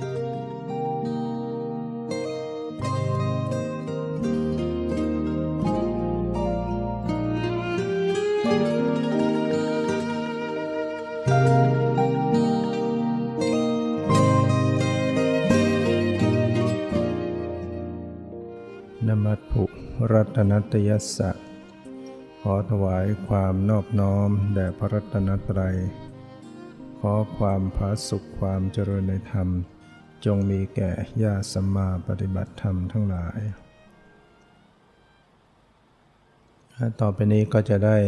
นมัตถุรัตนตยสะ ขอถวายความนอบน้อมแด่พระรัตนตรัย ขอความผาสุขความเจริญในธรรม จงมีแก่ญาสัมมาปฏิบัติธรรมทั้งหลาย ต่อไปนี้ก็จะได้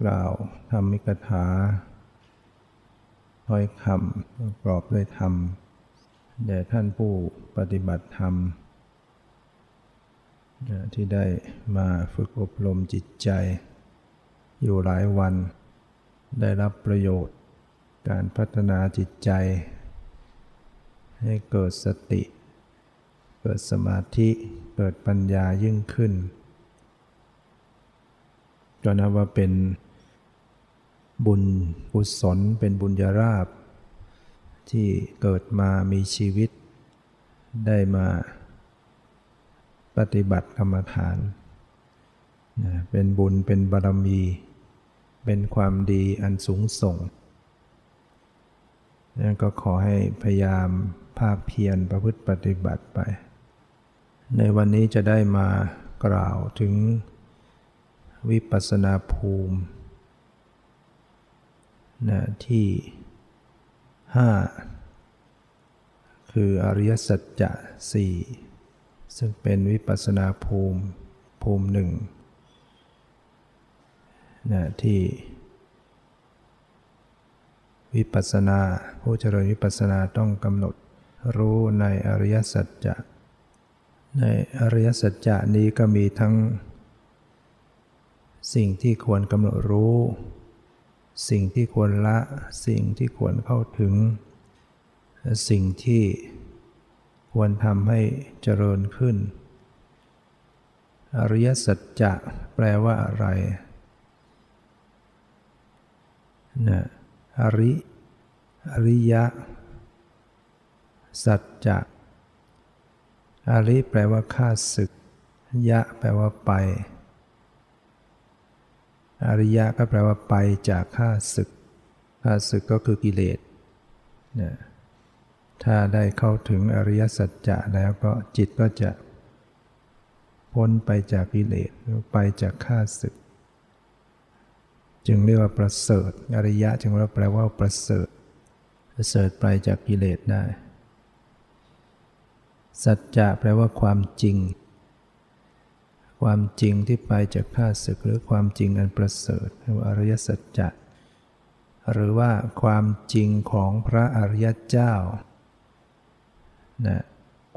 กล่าวธรรมิกถาถ้อยคำประกอบด้วยธรรม แด่ท่านผู้ปฏิบัติธรรม ที่ได้มาฝึกอบรมจิตใจ อยู่หลายวัน ได้รับประโยชน์ การพัฒนาจิตใจ ให้เกิดสติ เกิดสมาธิเกิดปัญญายิ่งขึ้นก็นับว่าเป็นบุญกุศลเป็นบุญญาราบ ที่เกิดมามีชีวิต ได้มาปฏิบัติกรรมฐานเป็นบุญเป็นบารมี เป็นความดีอันสูงส่งนั่นก็ขอให้พยายาม ภาคเพียรประพฤติปฏิบัติไป ในวันนี้จะได้มากล่าวถึงวิปัสสนาภูมินะที่ห้าคืออริยสัจจะสี่ซึ่งเป็นวิปัสสนาภูมิภูมิหนึ่งนะที่วิปัสสนาผู้เจริญวิปัสสนาต้องกำหนด รู้ในอริยสัจจะในอริยสัจจะนี้ก็มีทั้ง สิ่งที่ควรกำหนดรู้ สิ่งที่ควรละ สิ่งที่ควรเข้าถึง สิ่งที่ควรทำให้เจริญขึ้น อริยสัจจะแปลว่าอะไรนะอริ อริยะ สัจจะอริแปลว่าข้าศึก ยะแปลว่าไป อริยะก็แปลว่าไปจากข้าศึกข้าศึกก็คือกิเลสนะถ้าได้เข้าถึงอริยสัจจะแล้วก็จิตก็จะพ้นไปจากกิเลสไปจากข้าศึก จึงเรียกว่าประเสริฐ อริยะจึงว่าแปลว่าประเสริฐประเสริฐไปจากกิเลสได้ สัจจะแปลว่าความจริง ความจริงที่ไปจากข้าศึกหรือความจริงอันประเสริฐหรืออริยสัจจะหรือว่าความจริงของพระอริยเจ้านะ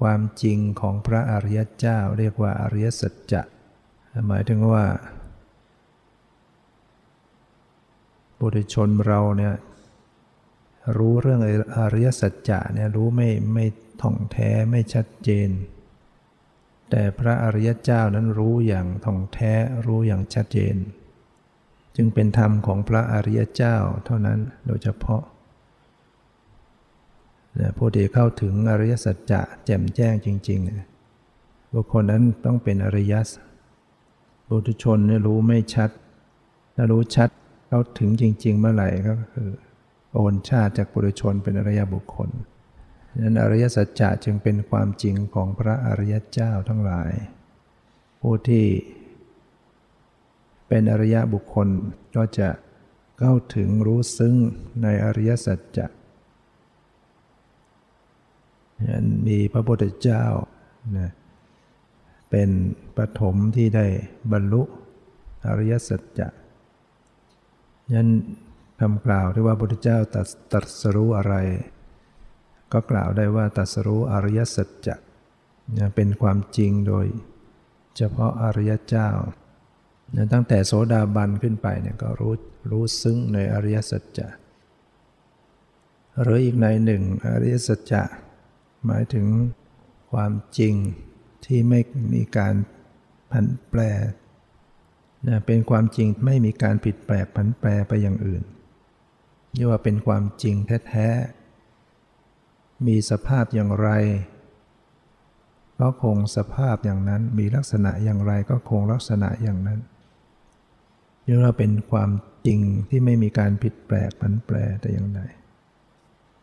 ความจริงของพระอริยเจ้า เรียกว่าอริยสัจจะหมายถึงว่าบุตรชนเราเนี่ยรู้เรื่องอริยสัจจะเนี่ยรู้ไม่ไม่ ท่องแท้ไม่ชัดเจน แต่พระอริยเจ้านั้นรู้อย่างท่องแท้รู้อย่างชัดเจน จึงเป็นธรรมของพระอริยเจ้าเท่านั้นโดยเฉพาะผู้ที่เข้าถึงอริยสัจจะแจ่มแจ้งจริงๆบุคคลนั้นต้องเป็นอริยสบุตุชนเนี่ยรู้ไม่ชัด ถ้ารู้ชัดเข้าถึงจริง ๆ เมื่อไหร่ก็คือโอนชาติจากบุตุชนเป็นอริยบุคคล นั้นอริยสัจจะจึงเป็นความจริงของพระอริยเจ้าทั้งหลาย ผู้ที่เป็นอริยบุคคลก็จะเข้าถึงรู้ซึ้งในอริยสัจจะนั้นมีพระพุทธเจ้านะเป็นปฐมที่ได้บรรลุอริยสัจจะนั้นคำกล่าวที่ว่าพระพุทธเจ้าตรัสรู้อะไร ก็กล่าวได้ว่าตัสรู้อริยสัจจะเป็นความจริงโดย เฉพาะอริยเจ้า ตั้งแต่โสดาบันขึ้นไปเนี่ยก็รู้รู้ซึ้งในอริยสัจจะหรืออีกในหนึ่งอริยสัจจะหมายถึงความจริงที่ไม่มีการผันแปรนะเป็นความจริงไม่มีการผิดแปลกผันแปรไปอย่างอื่นเรียกว่าเป็นความจริงแท้ๆ มีสภาพอย่างไร ก็คงสภาพอย่างนั้น มีลักษณะอย่างไรก็คงลักษณะอย่างนั้นนี่เราเป็นความจริงที่ไม่มีการผิดแปลกผันแปรแต่อย่างใด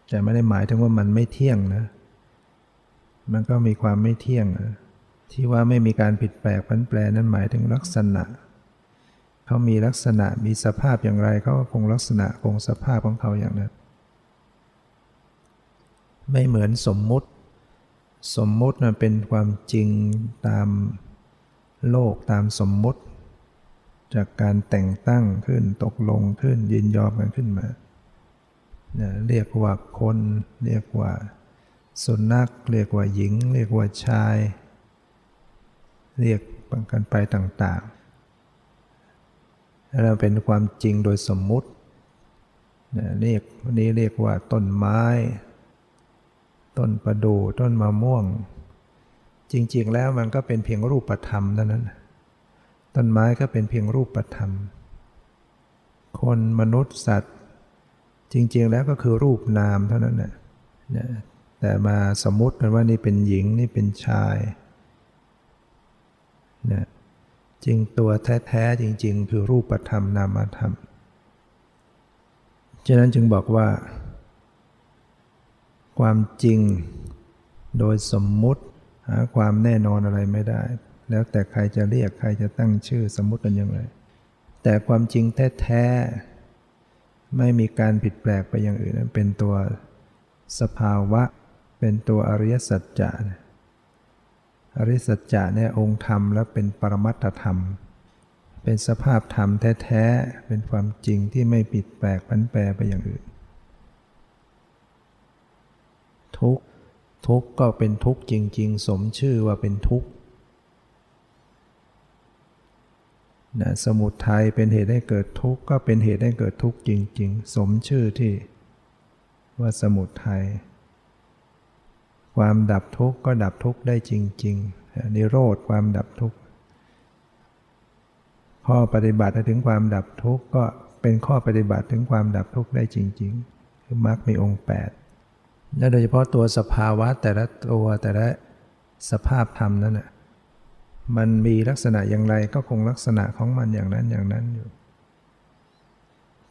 แต่ไม่ได้หมายถึงว่ามันไม่เที่ยงนะ มันก็มีความไม่เที่ยงนะที่ว่าไม่มีการผิดแปลกผันแปรนั้นหมายถึงลักษณะ เขามีลักษณะมีสภาพอย่างไรเขาก็คงลักษณะคงสภาพของเขาอย่างนั้น ไม่เหมือนสมมุติ สมมุติมันเป็นความจริงตามโลกตามสมมุติ จากการแต่งตั้งขึ้นตกลงขึ้นยินยอมกันขึ้นมาเรียกว่าคน เรียกว่าสุนัขเรียกว่าหญิง เรียกว่าชาย เรียกกันไปต่างๆเราเป็นความจริงโดยสมมุติเรียกนี้เรียกว่าต้นไม้ ต้นประดู่ต้นมะม่วง จริงๆแล้วมันก็เป็นเพียงรูปธรรมเท่านั้น ต้นไม้ก็เป็นเพียงรูปธรรม คนมนุษย์สัตว์ จริงๆแล้วก็คือรูปนามเท่านั้นแหละแต่มาสมมติกันว่านี่เป็นหญิงนี่เป็นชายนะจริงตัวแท้ๆจริง ๆ คือรูปธรรมนามธรรม ฉะนั้นจึงบอกว่า ความจริง โดยสมมุติหาความแน่นอนอะไรไม่ได้ แล้วแต่ใครจะเรียกใครจะตั้งชื่อสมมุติกันยังไงแต่ความจริงแท้ๆไม่มีการผิดแปลกไปอย่างอื่นเป็นตัวสภาวะ เป็นตัวอริยสัจจะอริยสัจจะเนี่ยองค์ธรรมและเป็นปรมัตถธรรม เป็นสภาพธรรมแท้ๆเป็นความจริงที่ไม่ผิดแปลกพันแปรไปอย่างอื่น ทุกทุกก็เป็นทุกจริง ๆ สมชื่อว่าเป็นทุกข์นะสมุทัยเป็นเหตุให้เกิดทุกข์ก็เป็นเหตุให้เกิดทุกข์จริง ๆ สมชื่อที่ ว่าสมุทัยความดับทุกข์ก็ดับทุกข์ได้จริงๆนิโรธความดับทุกข์ข้อปฏิบัติถึงความดับทุกข์ก็เป็นข้อปฏิบัติถึงความดับทุกข์ได้จริง ๆ คือมรรคมีองค์ 8 และโดยเฉพาะตัวสภาวะแต่ละตัวแต่ละสภาพธรรมนั้นนะมันมีลักษณะอย่างไรก็คงลักษณะของมันอย่างนั้นอย่างนั้นอยู่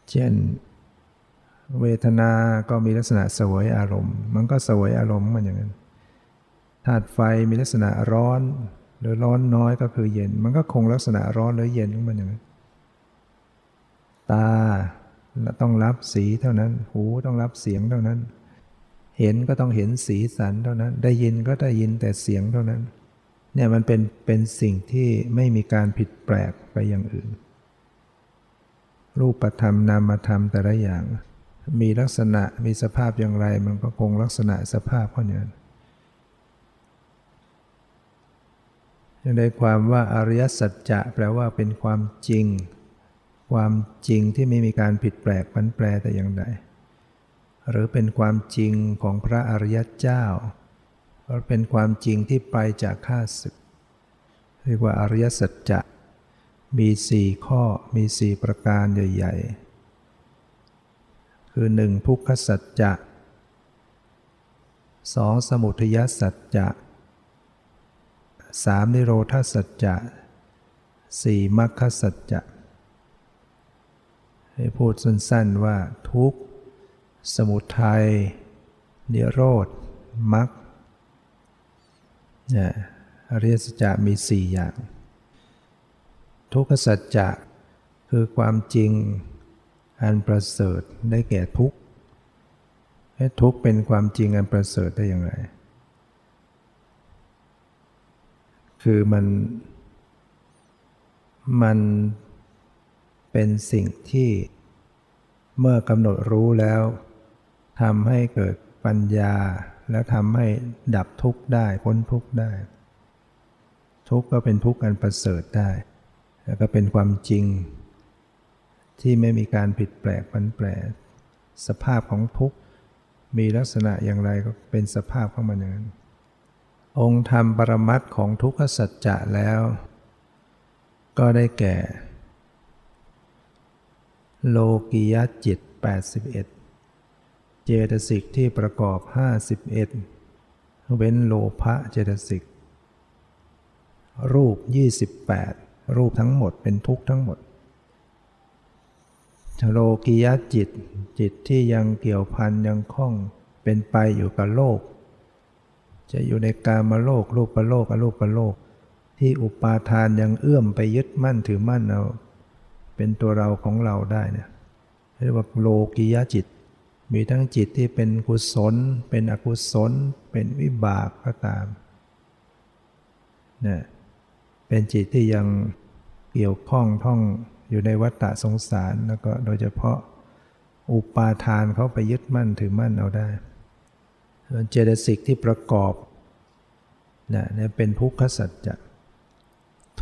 เช่น เวทนา ก็มีลักษณะสวยอารมณ์ มันก็สวยอารมณ์มันอย่างนั้นธาตุไฟมีลักษณะร้อน หรือร้อนน้อยก็คือเย็น มันก็คงลักษณะร้อนหรือเย็นของมันอย่างนั้น ตาต้องรับสีเท่านั้น หูต้องรับเสียงเท่านั้น เห็นก็ต้องเห็นสีสันเท่านั้น ได้ยินก็ได้ยินแต่เสียงเท่านั้น เนี่ยมันเป็นเป็นสิ่งที่ไม่มีการผิดแปลกไปอย่างอื่น รูปธรรมนามธรรมแต่ละอย่าง มีลักษณะมีสภาพอย่างไร มันก็คงลักษณะสภาพเข้อนี้ยังได้ความว่าอริยสัจจะแปลว่าเป็นความจริง ความจริงที่ไม่มีการผิดแปลกพันแปรแต่อย่างใด หรือเป็นความจริงของพระอริยเจ้าก็เป็นความจริงที่ไปจากข้าศึก เรียกว่าอริยสัจจะมีสี่ข้อมีสี่ประการใหญ่ ๆ คือหนึ่งทุกขสัจจะสองสมุทยสัจจะสามนิโรธสัจจะสี่มรรคสัจจะให้พูดสั้นๆว่าทุก สมุทัยนิโรธมรรคนะอริยสัจจะมีสี่อย่าง ทุกขสัจจะคือความจริงอันประเสริฐได้แก่ทุกข์ให้ทุกข์เป็นความจริงอันประเสริฐได้อย่างไร คือมันมันเป็นสิ่งที่เมื่อกำหนดรู้แล้ว ทำให้เกิดปัญญา แล้วทำให้ดับทุกข์ได้พ้นทุกข์ได้ ทุกข์ก็เป็นทุกข์อันประเสริฐได้ แล้วก็เป็นความจริง ที่ไม่มีการผิดแปลกผันแปรสภาพของทุกข์มีลักษณะอย่างไรก็เป็นสภาพของมันอย่างนั้น องค์ธรรมปรมัตของทุกขสัจจะแล้ว ก็ได้แก่ โลกิยจิต 81 เจตสิกที่ประกอบ 51 เว้นโลภะเจตสิก รูป 28 รูปทั้งหมดเป็นทุกข์ทั้งหมดโลกิยจิต จิตที่ยังเกี่ยวพันยังคล้องเป็นไปอยู่กับโลก จะอยู่ในกามโลกรูปโลกอรูปโลก ที่อุปาทานยังเอื้อมไปยึดมั่นถือมั่นเอาเป็นตัวเราของเราได้เนี่ยเรียกว่าโลกิยจิต มีทั้งจิตที่เป็นกุศล เป็นอกุศล เป็นวิบากก็ตามนี่เป็นจิตที่ยังเกี่ยวข้องท่องอยู่ในวัฏฏะสงสารแล้วก็โดยเฉพาะอุปาทานเขาไปยึดมั่นถือมั่นเอาได้ส่วนเจตสิกที่ประกอบเนี่ยเป็นทุกขสัจจะ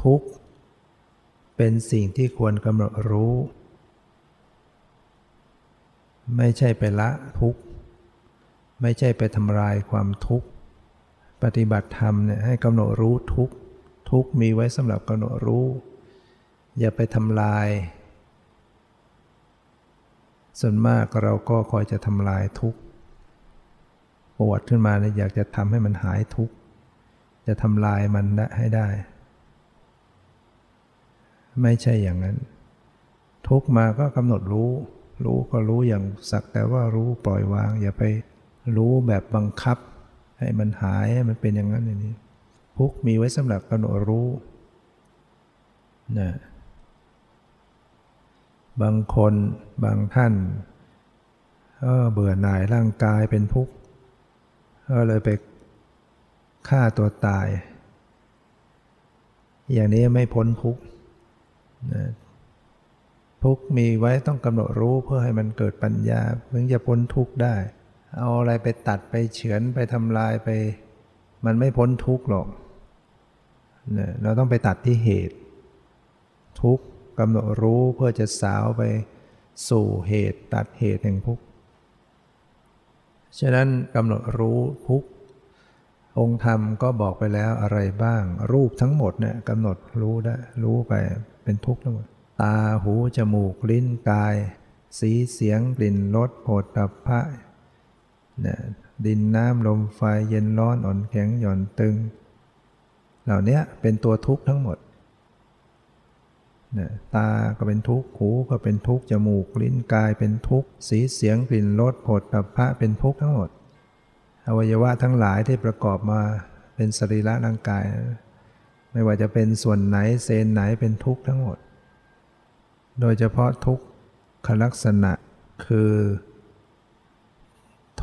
ทุกเป็นสิ่งที่ควรกำหนดรู้ ไม่ใช่ไปละทุกไม่ใช่ไปทำลายความทุกข์ ปฏิบัติธรรมเนี่ยให้กำหนดรู้ทุกทุกมีไว้สำหรับกำหนดรู้ อย่าไปทำลาย ส่วนมากเราก็คอยจะทำลายทุกข์ปวดขึ้นมาเนี่ยอยากจะทำให้มันหายทุกข์ จะทำลายมันให้ได้ ไม่ใช่อย่างนั้น ทุกมาก็กำหนดรู้ รู้ก็รู้อย่างสักแต่ว่ารู้ปล่อยวาง อย่าไปรู้แบบบังคับ ให้มันหายให้มันเป็นอย่างนั้นอย่างนี้ทุกมีไว้สำหรับกำหนดรู้นะบางคนบางท่านก็เบื่อหน่ายร่างกายเป็นทุกข์ก็เลยไปฆ่าตัวตาย อย่างนี้ไม่พ้นทุกข์ ทุกมีไว้ต้องกำหนดรู้เพื่อให้มันเกิดปัญญาเพื่อจะพ้นทุกได้ เอาอะไรไปตัดไปเฉือนไปทำลายไป มันไม่พ้นทุกหรอกเราต้องไปตัดที่เหตุ ทุกกำหนดรู้เพื่อจะสาวไปสู่เหตุตัดเหตุแห่งทุกฉะนั้นกำหนดรู้ทุกองค์ธรรมก็บอกไปแล้วอะไรบ้าง รูปทั้งหมดเนี่ยกำหนดรู้ได้รู้ไปเป็นทุกข์ทั้งหมด ตาหูจมูกลิ้นกาย สีเสียงกลิ่นรสโผฏฐัพพะเนี่ยดินน้ำลมไฟเย็นร้อนอ่อนแข็งหย่อนตึง เหล่านี้เป็นตัวทุกข์ทั้งหมดตาก็เป็นทุกข์หูก็เป็นทุกข์จมูกลิ้นกายเป็นทุกข์สีเสียงกลิ่นรสผดตัพะเป็นทุกข์ทั้งหมด อวัยวะทั้งหลายที่ประกอบมาเป็นสรีระร่างกาย ไม่ว่าจะเป็นส่วนไหนเซนไหนเป็นทุกข์ทั้งหมด โดยเฉพาะทุกขลักษณะคือ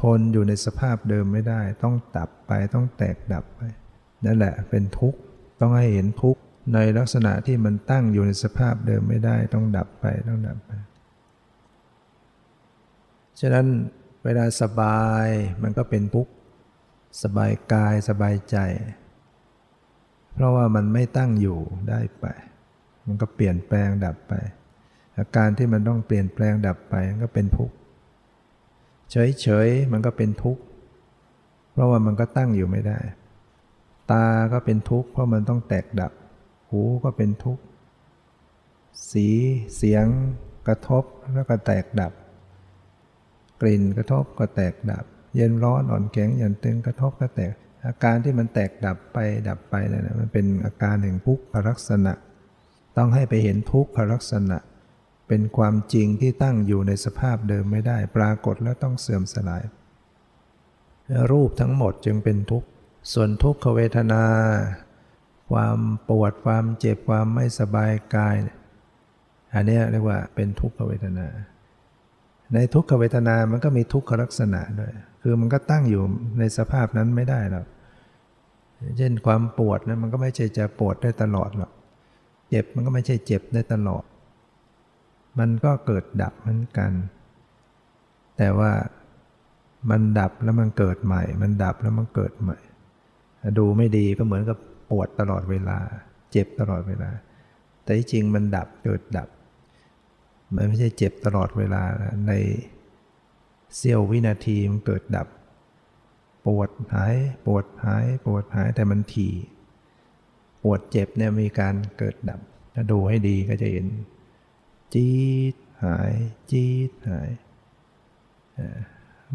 ทนอยู่ในสภาพเดิมไม่ได้ ต้องดับไปต้องแตกดับไป นั่นแหละเป็นทุกข์ต้องให้เห็นทุกข์ในลักษณะที่มันตั้งอยู่ในสภาพเดิมไม่ได้ ต้องดับไปต้องดับไป ฉะนั้นเวลาสบายมันก็เป็นทุกข์สบายกายสบายใจ เพราะว่ามันไม่ตั้งอยู่ได้ไป มันก็เปลี่ยนแปลงดับไป อาการที่มันต้องเปลี่ยนแปลงดับไปก็เป็นทุกข์เฉยๆมันก็เป็นทุกข์เพราะว่ามันก็ตั้งอยู่ไม่ได้ ตาก็เป็นทุกข์เพราะมันต้องแตกดับ หูก็เป็นทุกข์สีเสียงกระทบแล้วก็แตกดับ กลิ่นกระทบก็แตกดับ เย็นร้อนอ่อนแข็งหย่อนตึงกระทบก็แตก อาการที่มันแตกดับไปดับไปนั่นมันเป็นอาการแห่งทุกขลักษณะ ต้องให้ไปเห็นทุกขลักษณะ เป็นความจริงที่ตั้งอยู่ในสภาพเดิมไม่ได้ ปรากฏแล้วต้องเสื่อมสลาย รูปทั้งหมดจึงเป็นทุกข์ ส่วนทุกขเวทนา ความปวดความเจ็บความไม่สบายกาย อันนี้เรียกว่าเป็นทุกขเวทนา ในทุกขเวทนามันก็มีทุกขลักษณะด้วย คือมันก็ตั้งอยู่ในสภาพนั้นไม่ได้หรอกเช่นความปวดนะมันก็ไม่ใช่จะปวดได้ตลอดหรอก เจ็บมันก็ไม่ใช่เจ็บได้ตลอด มันก็เกิดดับเหมือนกัน แต่ว่ามันดับแล้วมันเกิดใหม่ มันดับแล้วมันเกิดใหม่ ดูไม่ดีก็เหมือนกับปวดตลอดเวลา เจ็บตลอดเวลา แต่จริงมันดับเกิดดับ มันไม่ใช่เจ็บตลอดเวลา ในเสี้ยววินาทีมันเกิดดับ ปวดหาย ปวดหาย ปวดหายแต่มันถี่ ปวดเจ็บเนี่ยมีการเกิดดับ ถ้าดูให้ดีก็จะเห็น จี๊ดหายจี๊ดหาย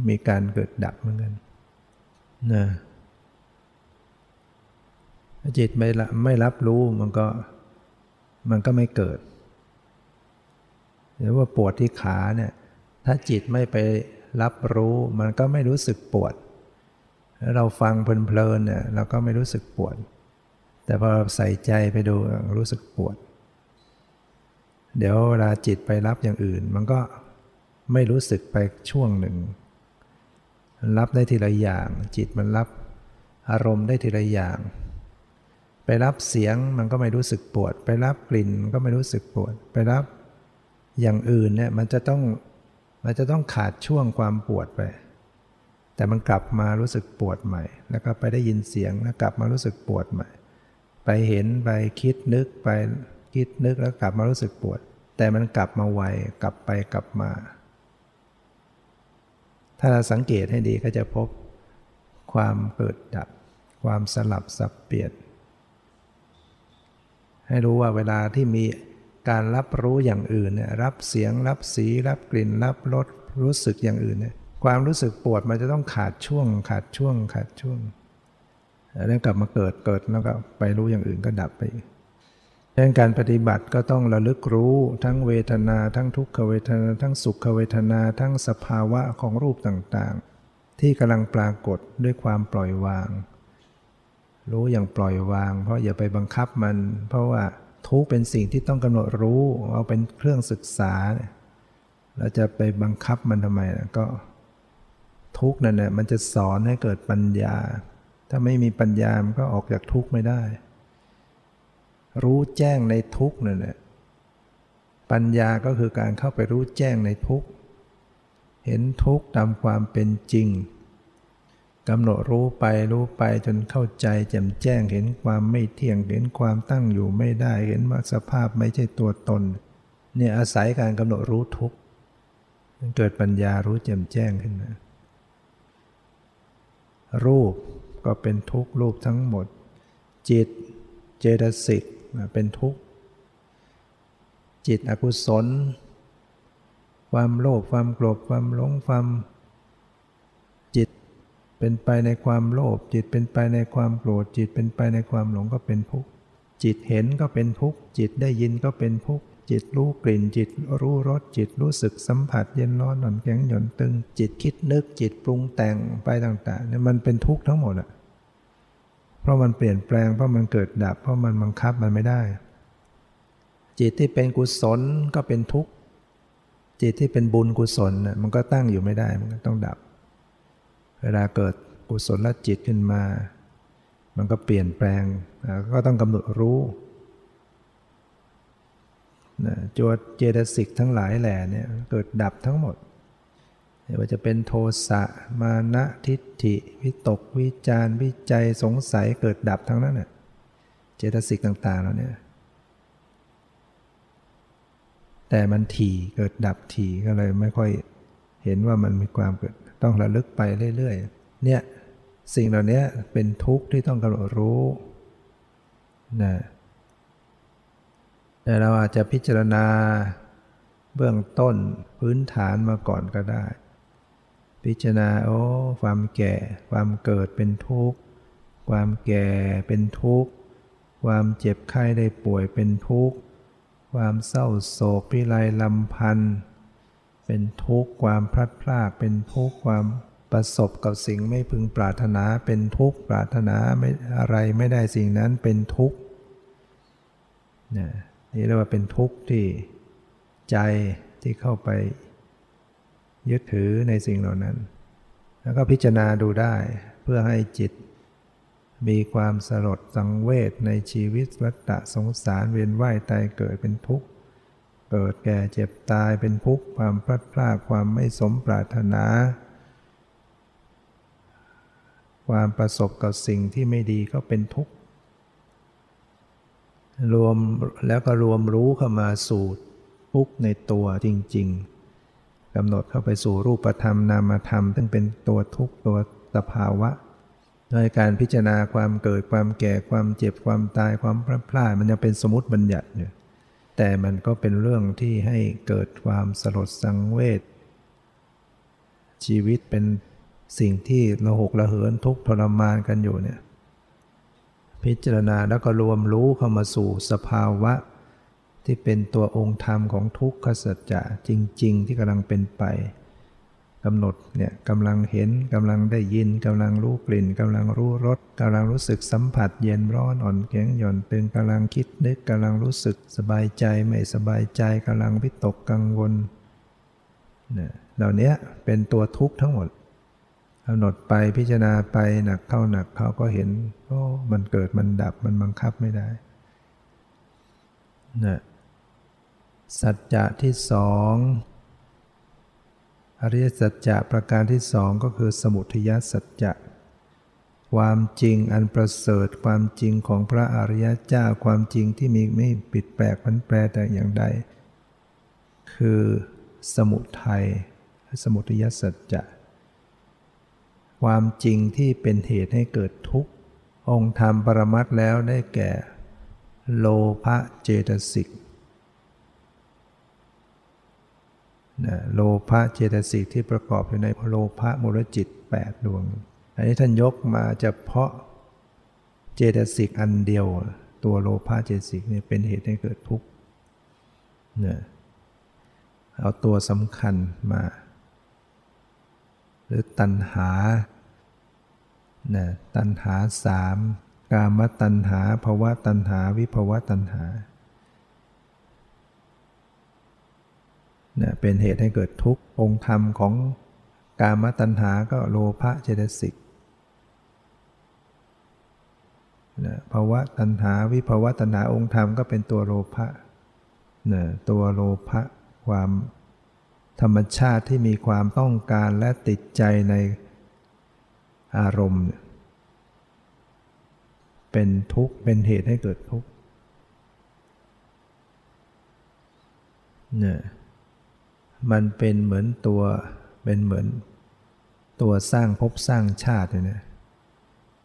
มีการเกิดดับเหมือนกันนะจิตไม่ไม่รับรู้มันก็มันก็ไม่เกิด หรือว่าปวดที่ขาเนี่ยถ้าจิตไม่ไปรับรู้ มันก็ไม่รู้สึกปวดแล้วเราฟังเพลินๆเนี่ยเราก็ไม่รู้สึกปวด แต่พอใส่ใจไปดูรู้สึกปวด เดี๋ยวเวลาจิตไปรับอย่างอื่น มันก็ไม่รู้สึกไปช่วงหนึ่ง รับได้ทีละอย่าง จิตมันรับอารมณ์ได้ทีละอย่าง ไปรับเสียงมันก็ไม่รู้สึกปวด ไปรับกลิ่นก็ไม่รู้สึกปวด ไปรับอย่างอื่นเนี่ยมันจะต้องมันจะต้องขาดช่วงความปวดไป แต่มันกลับมารู้สึกปวดใหม่ แล้วก็ไปได้ยินเสียงแล้วกลับมารู้สึกปวดใหม่ ไปเห็นไปคิดนึกไป คิดนึกแล้วกลับมารู้สึกปวด แต่มันกลับมาไวกลับไปกลับมา ถ้าเราสังเกตให้ดีก็จะพบความเกิดดับ ความสลับสับเปลี่ยน ให้รู้ว่าเวลาที่มีการรับรู้อย่างอื่นเนี่ยรับเสียงรับสี รับกลิ่น รับรสรู้สึกอย่างอื่นเนี่ยความรู้สึกปวดมันจะต้องขาดช่วง ขาดช่วง ขาดช่วงแล้วกลับมาเกิดเกิดแล้วก็ไปรู้อย่างอื่นก็ดับไป ดังนั้นการปฏิบัติก็ต้องระลึกรู้ทั้งเวทนา ทั้งทุกขเวทนา ทั้งสุขเวทนา ทั้งสภาวะของรูปต่างๆ ที่กำลังปรากฏด้วยความปล่อยวาง รู้อย่างปล่อยวาง เพราะอย่าไปบังคับมัน เพราะว่าทุกเป็นสิ่งที่ต้องกำหนดรู้เอาเป็นเครื่องศึกษาเราจะไปบังคับมันทำไมก็ทุกนั่นแหละมันจะสอนให้เกิดปัญญา ถ้าไม่มีปัญญามันก็ออกจากทุกไม่ได้ รู้แจ้งในทุกนั่นแหละปัญญาก็คือการเข้าไปรู้แจ้งในทุกเห็นทุกตามความเป็นจริงกำหนดรู้ไปรู้ไปจนเข้าใจแจ่มแจ้งเห็นความไม่เที่ยงเห็นความตั้งอยู่ไม่ได้เห็นว่าสภาพไม่ใช่ตัวตน เนี่ยอาศัยการกำหนดรู้ทุกเกิดปัญญารู้แจ่มแจ้งขึ้นมารูปก็เป็นทุกรูปทั้งหมด จิต เจตสิก เป็นทุกข์ จิตอกุศล ความโลภความโกรธความหลงความ จิตเป็นไปในความโลภจิตเป็นไปในความโกรธจิตเป็นไปในความหลงก็เป็นทุกข์ จิตเห็นก็เป็นทุกข์ จิตได้ยินก็เป็นทุกข์จิตรู้กลิ่นจิตรู้รสจิตรู้สึกสัมผัสเย็นร้อนหน่อนแข็งหย่อนตึง จิตคิดนึกจิตปรุงแต่งไปต่างๆเนี่ยมันเป็นทุกข์ทั้งหมดอะ ราะมันเปลี่ยนแปลง เพราะมันเกิดดับ เพราะมันบังคับมันไม่ได้ จิตที่เป็นกุศลก็เป็นทุกข์ จิตที่เป็นบุญกุศลมันก็ตั้งอยู่ไม่ได้ มันก็ต้องดับ เวลาเกิดกุศลจิตขึ้นมา มันก็เปลี่ยนแปลง ก็ต้องกำหนดรู้จวดเจตสิกทั้งหลายแหล่เนี่ยเกิดดับทั้งหมด ไม่ว่าจะเป็นโทสะมานะทิฏฐิ วิตก วิจารวิจัยสงสัยเกิดดับทั้งนั้นเน่ยเจตสิกต่างๆแล้วเนี่ยแต่มันถี่เกิดดับถี่ก็เลยไม่ค่อยเห็นว่ามันมีความเกิดต้องระลึกไปเรื่อยๆเนี่ยสิ่งเหล่านี้เป็นทุกข์ที่ต้องกำหนดรู้นะแต่เราอาจจะพิจารณาเบื้องต้นพื้นฐานมาก่อนก็ได้ พิจารณาโอ้ความแก่ ความเกิดเป็นทุกข์ ความแก่เป็นทุกข์ ความเจ็บไข้ได้ป่วยเป็นทุกข์ ความเศร้าโศกพิไรลำพันธ์เป็นทุกข์ความพลัดพรากเป็นทุกข์ความประสบกับสิ่งไม่พึงปรารถนาเป็นทุกข์ปรารถนาไม่อะไรไม่ได้สิ่งนั้นเป็นทุกข์นี่เรียกว่าเป็นทุกข์ที่ใจที่เข้าไป ยึดถือในสิ่งเหล่านั้น แล้วก็พิจารณาดูได้เพื่อให้จิต มีความสลดสังเวชในชีวิตวัฏสงสารเวียนว่ายตายเกิดเป็นทุกข์ เกิดแก่เจ็บตายเป็นทุกข์ ความพลัดพรากความไม่สมปรารถนา ความประสบกับสิ่งที่ไม่ดีก็เป็นทุกข์รวมแล้วก็รวมรู้เข้ามาสู่ทุกข์ในตัวจริง ๆ กำหนดเข้าไปสู่รูปธรรมนามธรรม ซึ่งเป็นตัวทุกข์ตัวสภาวะโดยการพิจารณาความเกิดความแก่ความเจ็บความตายความพลัดพรากมันยังเป็นสมมติบัญญัติอยู่แต่มันก็เป็นเรื่องที่ให้เกิดความสลดสังเวชชีวิตเป็นสิ่งที่ระหกระเหินทุกข์ทรมานกันอยู่เนี่ยพิจารณาแล้วก็รวมรู้เข้ามาสู่สภาวะ ที่เป็นตัวองค์ธรรมของทุกขสัจจะจริง ๆ ที่กำลังเป็นไปกำหนดเนี่ยกำลังเห็นกำลังได้ยินกำลังรู้กลิ่นกำลังรู้รสกำลังรู้สึกสัมผัสเย็นร้อนอ่อนแข็งหย่อนตึงกำลังคิดนึกกำลังรู้สึกสบายใจไม่สบายใจกำลังวิตกกังวลเนี่ยเหล่านี้เป็นตัวทุกข์ทั้งหมดกำหนดไปพิจารณาไปหนักเข้าหนักเขาก็เห็นโอ้มันเกิดมันดับมันบังคับไม่ได้นะ สัจจะที่สองอริยสัจจะประการที่สองก็คือสมุทัยสัจจะความจริงอันประเสริฐความจริงของพระอริยเจ้าความจริงที่มีไม่ปิดแปลกพันแปรแต่อย่างใด คือสมุทัยสมุทัยสัจจะความจริงที่เป็นเหตุให้เกิดทุกข์องค์ธรรมปรมัตแล้วได้แก่ โลภะเจตสิก นะโลภะเจตสิกที่ประกอบอยู่ในโลภะมูลจิต 8 ดวง อันนี้ท่านยกมาเฉพาะเจตสิกอันเดียว ตัวโลภะเจตสิกเนี่ยเป็นเหตุให้เกิดทุกข์นะเอาตัวสำคัญมา หรือตัณหานะตัณหาสามกามตัณหาภวะตัณหา วิภวะตัณหา นะเป็นเหตุให้เกิดทุกข์องค์ธรรมของกามตัณหาก็โลภะเจตสิกนะภาวะตัณหาวิภาวะตัณหาองค์ธรรมก็เป็นตัวโลภะนะตัวโลภะความธรรมชาติที่มีความต้องการและติดใจในอารมณ์ เป็นทุกข์เป็นเหตุให้เกิดทุกข์เนี่ย มันเป็นเหมือนตัวเป็นเหมือน ตัวสร้างภพสร้างชาติเนี่ย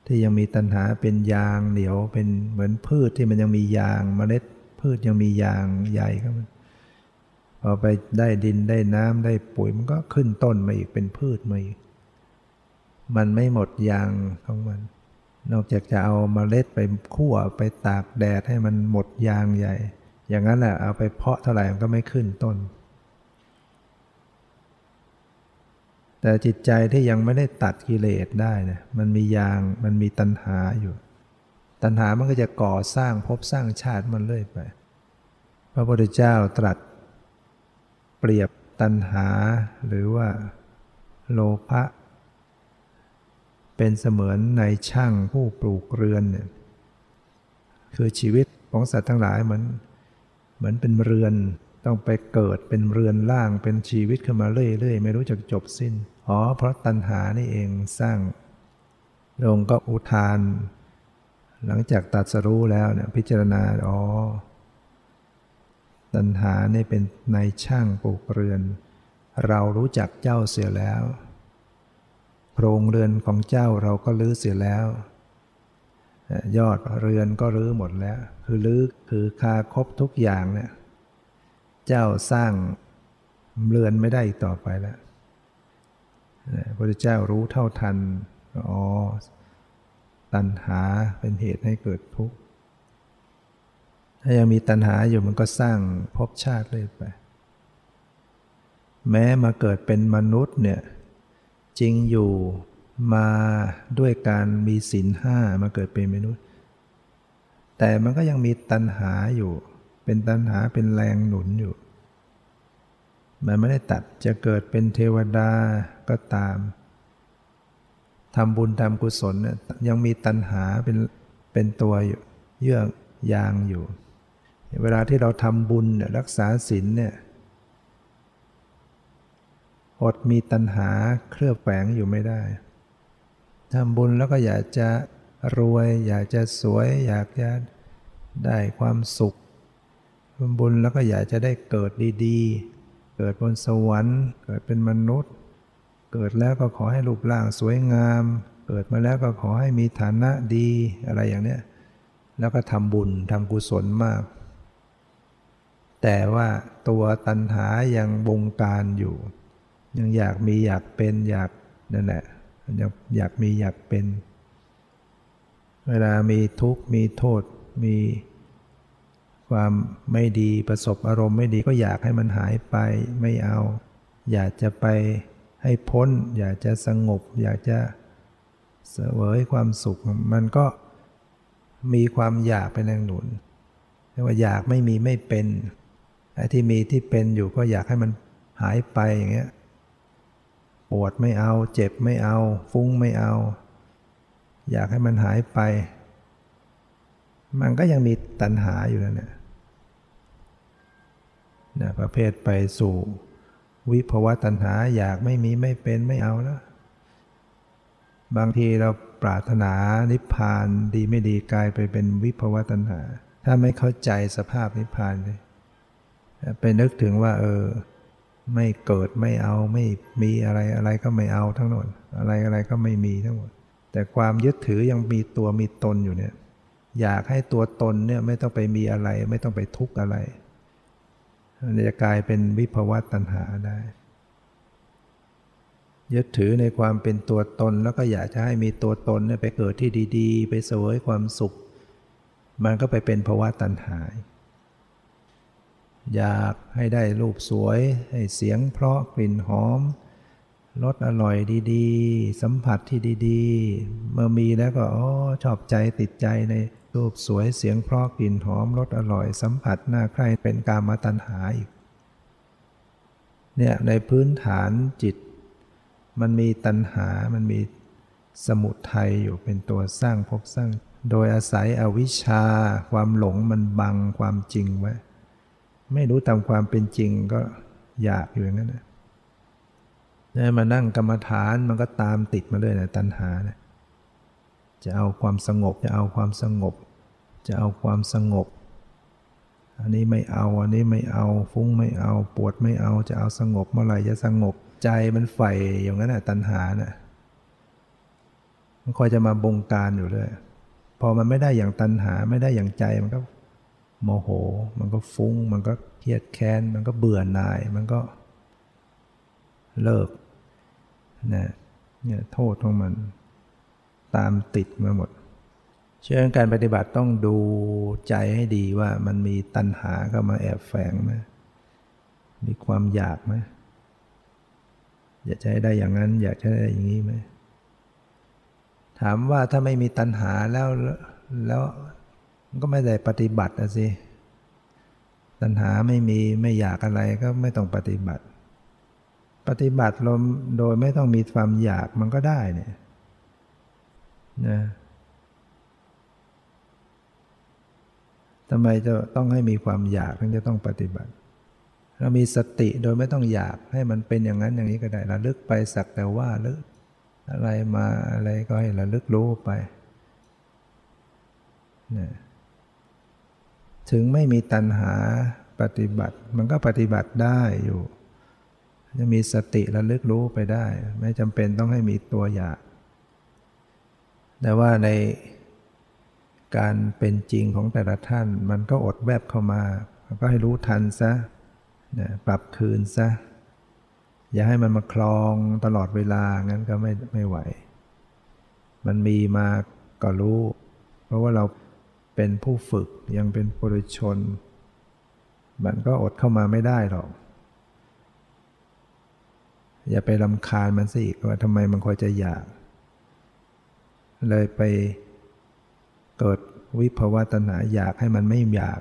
ที่ยังมีตัณหาเป็นยางเหนียวเป็นเหมือนพืชที่มันยังมียางเมล็ดพืชยังมียางใหญ่ก็มันพอไปได้ดินได้น้ำได้ปุ๋ยมันก็ขึ้นต้นมาอีกเป็นพืชมาอีกมันไม่หมดยางของมัน นอกจากจะเอามาเมล็ดไปคั่วไปตากแดดให้มันหมดยางใหญ่ อย่างนั้นแหละเอาไปเพาะเท่าไหร่มันก็ไม่ขึ้นต้น แต่จิตใจที่ยังไม่ได้ตัดกิเลสได้นะมันมียางมันมีตัณหาอยู่ ตัณหามันก็จะก่อสร้างภพสร้างชาติมันเรื่อยไป พระพุทธเจ้าตรัส เปรียบตัณหาหรือว่าโลภะเป็นเสมือนในช่างผู้ปลูกเรือนเนี่ยคือชีวิตของสัตว์ทั้งหลายเหมือนเหมือนเป็นเรือนต้องไปเกิดเป็นเรือนล่างเป็นชีวิตขึ้นมาเรื่อยๆ ไม่รู้จักจบสิ้น อ๋อ เพราะตัณหานี่เองสร้างลงก็อุทาน หลังจากตัดสรู้แล้วเนี่ยพิจารณา อ๋อ ตัณหานี่เป็นในช่างปลูกเรือน เรารู้จักเจ้าเสียแล้วโครงเรือนของเจ้าเราก็ลื้อเสียแล้ว ยอดเรือนก็รื้อหมดแล้ว คือลื้อคือคาครบทุกอย่างเนี่ย เจ้าสร้างเรือนไม่ได้ต่อไปแล้ว พระพุทธเจ้ารู้เท่าทันอ๋อตัณหาเป็นเหตุให้เกิดทุกข์ถ้ายังมีตัณหาอยู่มันก็สร้างภพชาติเลยไป แม้มาเกิดเป็นมนุษย์เนี่ยจริงอยู่มาด้วยการมีศีลห้ามาเกิดเป็นมนุษย์ แต่มันก็ยังมีตัณหาอยู่ เป็นตัณหาเป็นแรงหนุนอยู่ มันไม่ได้ตัดจะเกิดเป็นเทวดา ก็ตามทำบุญทำกุศลเนี่ยยังมีตัณหาเป็นเป็นตัวอยู่เยื่อยางอยู่ เวลาที่เราทำบุญเนี่ยรักษาศีลเนี่ยอดมีตัณหาเครือบแฝงอยู่ไม่ได้ทำบุญแล้วก็อยากจะรวย อยากจะสวย อยากจะได้ความสุขทำบุญแล้วก็อยากจะได้เกิดดีๆ เกิดบนสวรรค์ เกิดเป็นมนุษย์ เกิดแล้วก็ขอให้รูปร่างสวยงาม เกิดมาแล้วก็ขอให้มีฐานะดีอะไรอย่างเนี้ยแล้วก็ทำบุญทำกุศลมาก แต่ว่าตัวตัณหายังบงการอยู่ ยังอยากมีอยากเป็นอยากนั่นแหละยากอยากมีอยากเป็น เวลามีทุกข์มีโทษมีความไม่ดีประสบอารมณ์ไม่ดีก็อยากให้มันหายไปไม่เอา อยากจะไป ให้พ้น อยากจะสงบ อยากจะเสวยความสุข มันก็มีความอยากเป็นแรงหนุนเรียกว่าอยากไม่มีไม่เป็นไอ้ที่มีที่เป็นอยู่ก็อยากให้มันหายไปอย่างเงี้ยปวดไม่เอา เจ็บไม่เอา ฟุ้งไม่เอา อยากให้มันหายไป มันก็ยังมีตัณหาอยู่นั่นแหละนะประเภทไปสู่ วิภวะตัณหาอยากไม่มีไม่เป็นไม่เอาแล้ว บางทีเราปรารถนานิพพานดีไม่ดีกลายไปเป็นวิภวะตัณหา ถ้าไม่เข้าใจสภาพนิพพานเลยไปนึกถึงว่า เออ ไม่เกิดไม่เอาไม่มีอะไรอะไรก็ไม่เอาทั้งหมดอะไรอะไรก็ไม่มีทั้งหมด แต่ความยึดถือยังมีตัวมีตนอยู่เนี่ย อยากให้ตัวตนเนี่ยไม่ต้องไปมีอะไร ไม่ต้องไปทุกข์อะไร มันจะกลายเป็นวิภวะตัณหาได้ ยึดถือในความเป็นตัวตนแล้วก็อยากจะให้มีตัวตนไปเกิดที่ดีๆ ไปเสวยความสุข มันก็ไปเป็นภาวะตัณหา อยากให้ได้รูปสวย ให้เสียงเพราะกลิ่นหอมรสอร่อยดีๆ สัมผัสที่ดีๆ เมื่อมีแล้วก็อ๋อชอบใจติดใจใน รูปสวยเสียงเพราะกลิ่นหอมรสอร่อยสัมผัสน่าใคร่เป็นกามตัณหาอีกเนี่ยในพื้นฐานจิต มันมีตัณหา มันมีสมุทัยอยู่เป็นตัวสร้างภพสร้าง โดยอาศัยอวิชชา ความหลงมันบังความจริงไว้ ไม่รู้ตามความเป็นจริงก็อยากอยู่อย่างนั้นนะเนี่ยมานั่งกรรมฐานมันก็ตามติดมาเลยนะตัณหานะ จะเอาความสงบ จะเอาความสงบ จะเอาความสงบ อันนี้ไม่เอา อันนี้ไม่เอา ฟุ้งไม่เอา ปวดไม่เอา จะเอาสงบเมื่อไหร่จะสงบ ใจมันใฝ่อย่างนั้นนะตัณหานะ่ะ มันคอยจะมาบงการอยู่เลย พอมันไม่ได้อย่างตัณหา ไม่ได้อย่างใจมันก็โมโห มันก็ฟุ้ง มันก็เครียดแค้น มันก็เบื่อหน่าย มันก็เลิกนะเนี่ยโทษของมัน ตามติดมาหมด เชื่อการปฏิบัติต้องดูใจให้ดีว่ามันมีตัณหาเข้ามาแอบแฝงไหมมีความอยากไหมอยากจะให้ได้อย่างนั้น อยากจะได้อย่างนี้ไหมถามว่าถ้าไม่มีตัณหาแล้วแล้วก็ไม่ได้ปฏิบัติอะสิตัณหาไม่มีไม่อยากอะไรก็ไม่ต้องปฏิบัติ ปฏิบัติลมโดยไม่ต้องมีความอยากมันก็ได้เนี่ย นะทำไมจะต้องให้มีความอยากถึงจะต้องปฏิบัติ เรามีสติโดยไม่ต้องอยากให้มันเป็นอย่างนั้นอย่างนี้ก็ได้ระลึกไปสักแต่ว่าลึกอะไรมาอะไรก็ให้ระลึกรู้ไปนะถึงไม่มีตัณหาปฏิบัติ มันก็ปฏิบัติได้อยู่ จะมีสติระลึกรู้ไปได้ ไม่จำเป็นต้องให้มีตัวอยาก แต่ว่าในการเป็นจริงของแต่ละท่าน มันก็อดแวบเข้ามา ก็ให้รู้ทันซะนะปรับคืนซะ อย่าให้มันมาคลองตลอดเวลา งั้นก็ไม่ไม่ไหว มันมีมาก็รู้ เพราะว่าเราเป็นผู้ฝึกยังเป็นปุถุชน มันก็อดเข้ามาไม่ได้หรอก อย่าไปลำคาญมันสิว่าทำไมมันคอยจะอยาก เลยไปเกิดวิภวตัณหาอยากให้มันไม่อยาก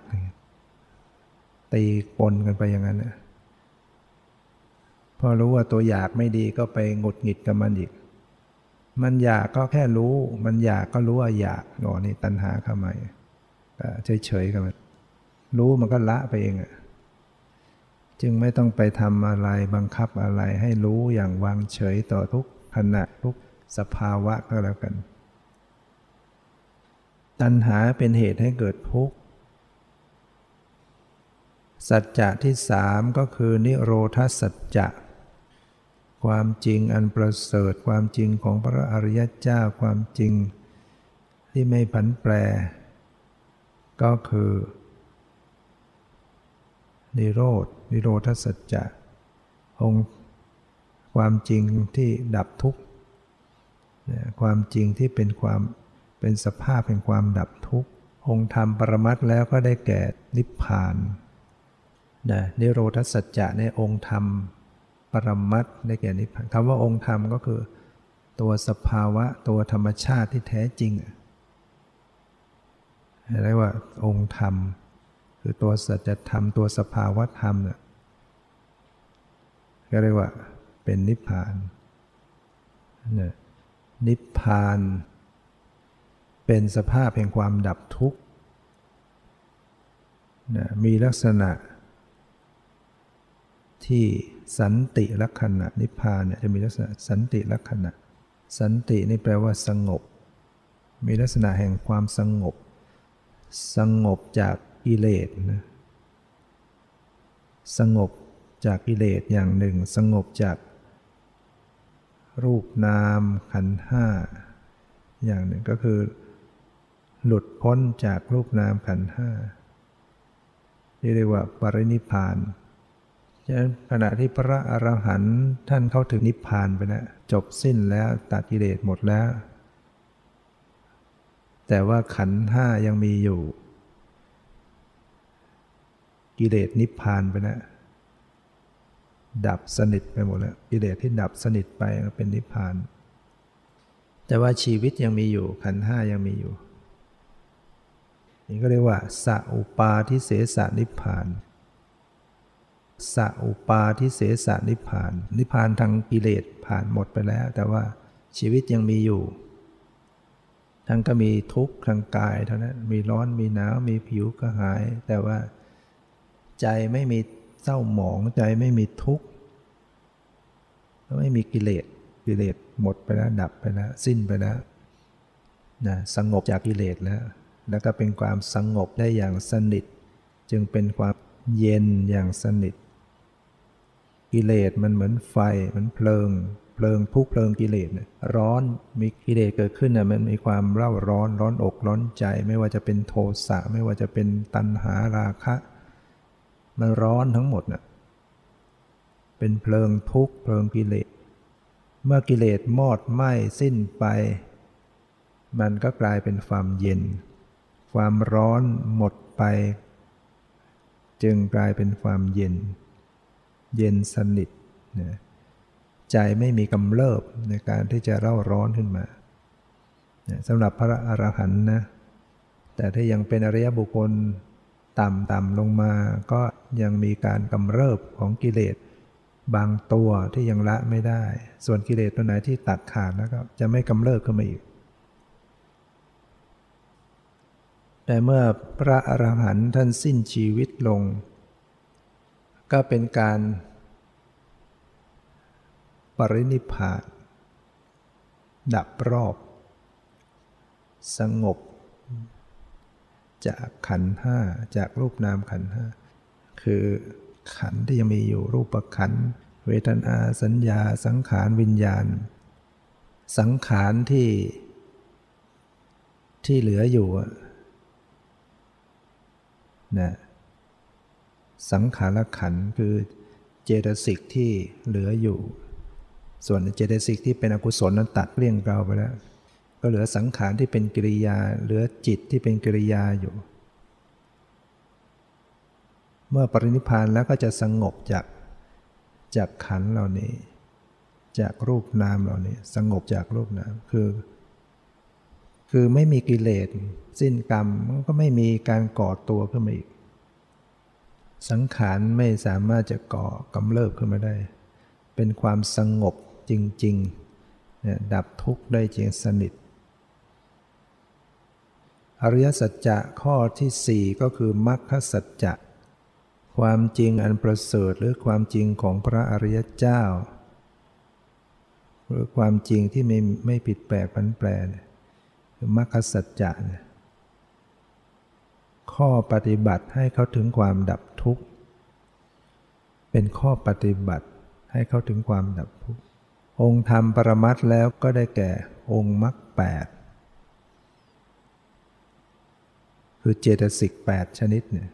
ตีปนกันไปอย่างนั้นนะพอรู้ว่าตัวอยากไม่ดีก็ไปงดหงิดกับมันอีก มันอยากก็แค่รู้ มันอยากก็รู้ว่าอยากหนอนี่ตัณหาเข้ามาเฉยๆกับมันรู้มันก็ละไปเองอะจึงไม่ต้องไปทำอะไรบังคับอะไรให้รู้อย่างวางเฉยต่อทุกขณะทุกสภาวะก็แล้วกัน ตัณหาเป็นเหตุให้เกิดทุกข์ สัจจะที่สามก็คือนิโรธสัจจะ ความจริงอันประเสริฐความจริงของพระอริยเจ้าความจริงที่ไม่ผันแปร ก็คือ นิโรธนิโรธสัจจะองค์ความจริงที่ดับทุกข์ความจริงที่เป็นความ เป็นสภาพแห่งความดับทุกข์ องค์ธรรมปรมัตแล้วก็ได้แก่นิพพานนะนิโรธสัจจะในองค์ธรรม ปรมัตได้แก่นิพพานคำว่าองค์ธรรมก็คือ ตัวสภาวะตัวธรรมชาติที่แท้จริงเรียกว่าองค์ธรรม คือตัวสัจธรรม ตัวสภาวะธรรมเนี่ยก็เรียกว่าเป็นนิพพานเนี่ยนิพพาน เป็นสภาพแห่งความดับทุกข์นะมีลักษณะ ที่สันติลักษณะนิพพานเนี่ยจะมีลักษณะสันติลักษณะ สันตินี่แปลว่าสงบ มีลักษณะแห่งความสงบ สงบจากกิเลสนะสงบจากกิเลสอย่างหนึ่ง สงบจากรูปนามขันห้าอย่างหนึ่งก็คือ หลุดพ้นจากรูปนามขันห้าที่เรียกว่าปรินิพานฉะนั้นขณะที่พระอรหันต์ท่านเข้าถึงนิพพานไปแล้วจบสิ้นแล้วตัดกิเลสหมดแล้ว แต่ว่าขันห้ายังมีอยู่ กิเลสนิพพานไปแล้วดับสนิทไปหมดแล้วกิเลสที่ดับสนิทไปเป็นนิพพาน แต่ว่าชีวิตยังมีอยู่ขันห้ายังมีอยู่ นี่ก็เรียกว่าสัอุปาทิเสสนิพพานสัอุปาทิเสสนิพพาน นิพพานทางกิเลสผ่านหมดไปแล้ว แต่ว่าชีวิตยังมีอยู่ ทั้งก็มีทุกข์ทางกายเท่านั้นมีร้อนมีหนาวมีผิวก็หาย แต่ว่าใจไม่มีเศร้าหมองใจไม่มีทุกข์ไม่มีกิเลสกิเลสหมดไปแล้วดับไปแล้วสิ้นไปแล้วนะสงบจากกิเลสแล้ว แล้วก็เป็นความสงบได้อย่างสนิท จึงเป็นความเย็นอย่างสนิท กิเลสมันเหมือนไฟเหมือนเพลิง เพลิงพุกเพลิงกิเลสร้อนมีกิเลสเกิดขึ้นน่ะมันมีความเร่าร้อนร้อนอกร้อนใจ ไม่ว่าจะเป็นโทสะไม่ว่าจะเป็นตัณหาราคะ มันร้อนทั้งหมดน่ะเป็นเพลิงทุกข์เพลิงกิเลสเมื่อกิเลสมอดไหม้สิ้นไป มันก็กลายเป็นความเย็น ความร้อนหมดไป จึงกลายเป็นความเย็น เย็นสนิทนะใจไม่มีกำเริบในการที่จะเร่าร้อนขึ้นมาสำหรับพระอรหันต์นะ แต่ถ้ายังเป็นอริยบุคคลต่ำต่ำลงมา ก็ยังมีการกำเริบของกิเลส บางตัวที่ยังละไม่ได้ ส่วนกิเลสตัวไหนที่ตัดขาดแล้วก็จะไม่กำเริบขึ้นมาอีก แต่เมื่อพระอรหันต์ท่านสิ้นชีวิตลง ก็เป็นการปรินิพาน ดับรอบ สงบ จากขันห้าจากรูปนามขันห้าคือขันที่ยังมีอยู่รูปขัน เวทนาสัญญาสังขารวิญญาณ สังขารที่ที่เหลืออยู่ นะสังขารขันคือเจตสิกที่เหลืออยู่ ส่วนเจตสิกที่เป็นอกุศลนั้นตัดเลี่ยงเราไปแล้ว ก็เหลือสังขารที่เป็นกิริยา เหลือจิตที่เป็นกิริยาอยู่ เมื่อปรินิพานแล้วก็จะสงบจากจากขันเหล่านี้ จากรูปนามเหล่านี้ สงบจากรูปนามคือ คือไม่มีกิเลสสิ้นกรรมมันก็ไม่มีการก่อตัวขึ้นมาอีก สังขารไม่สามารถจะก่อกำเริบขึ้นมาได้ เป็นความสงบจริงๆดับทุกข์ได้จริงสนิท อริยสัจจะข้อที่สี่ก็คือมรรคสัจจะความจริงอันประเสริฐหรือความจริงของพระอริยเจ้า หรือความจริงที่ไม่ไม่ผิดแปลกผันแปร คือมรรคสัจจะข้อปฏิบัติให้เขาถึงความดับทุกข์ เป็นข้อปฏิบัติให้เขาถึงความดับทุกข์ องค์ธรรมปรมัตแล้วก็ได้แก่องค์มรรคแปดคือเจตสิก8ชนิดเนี่ย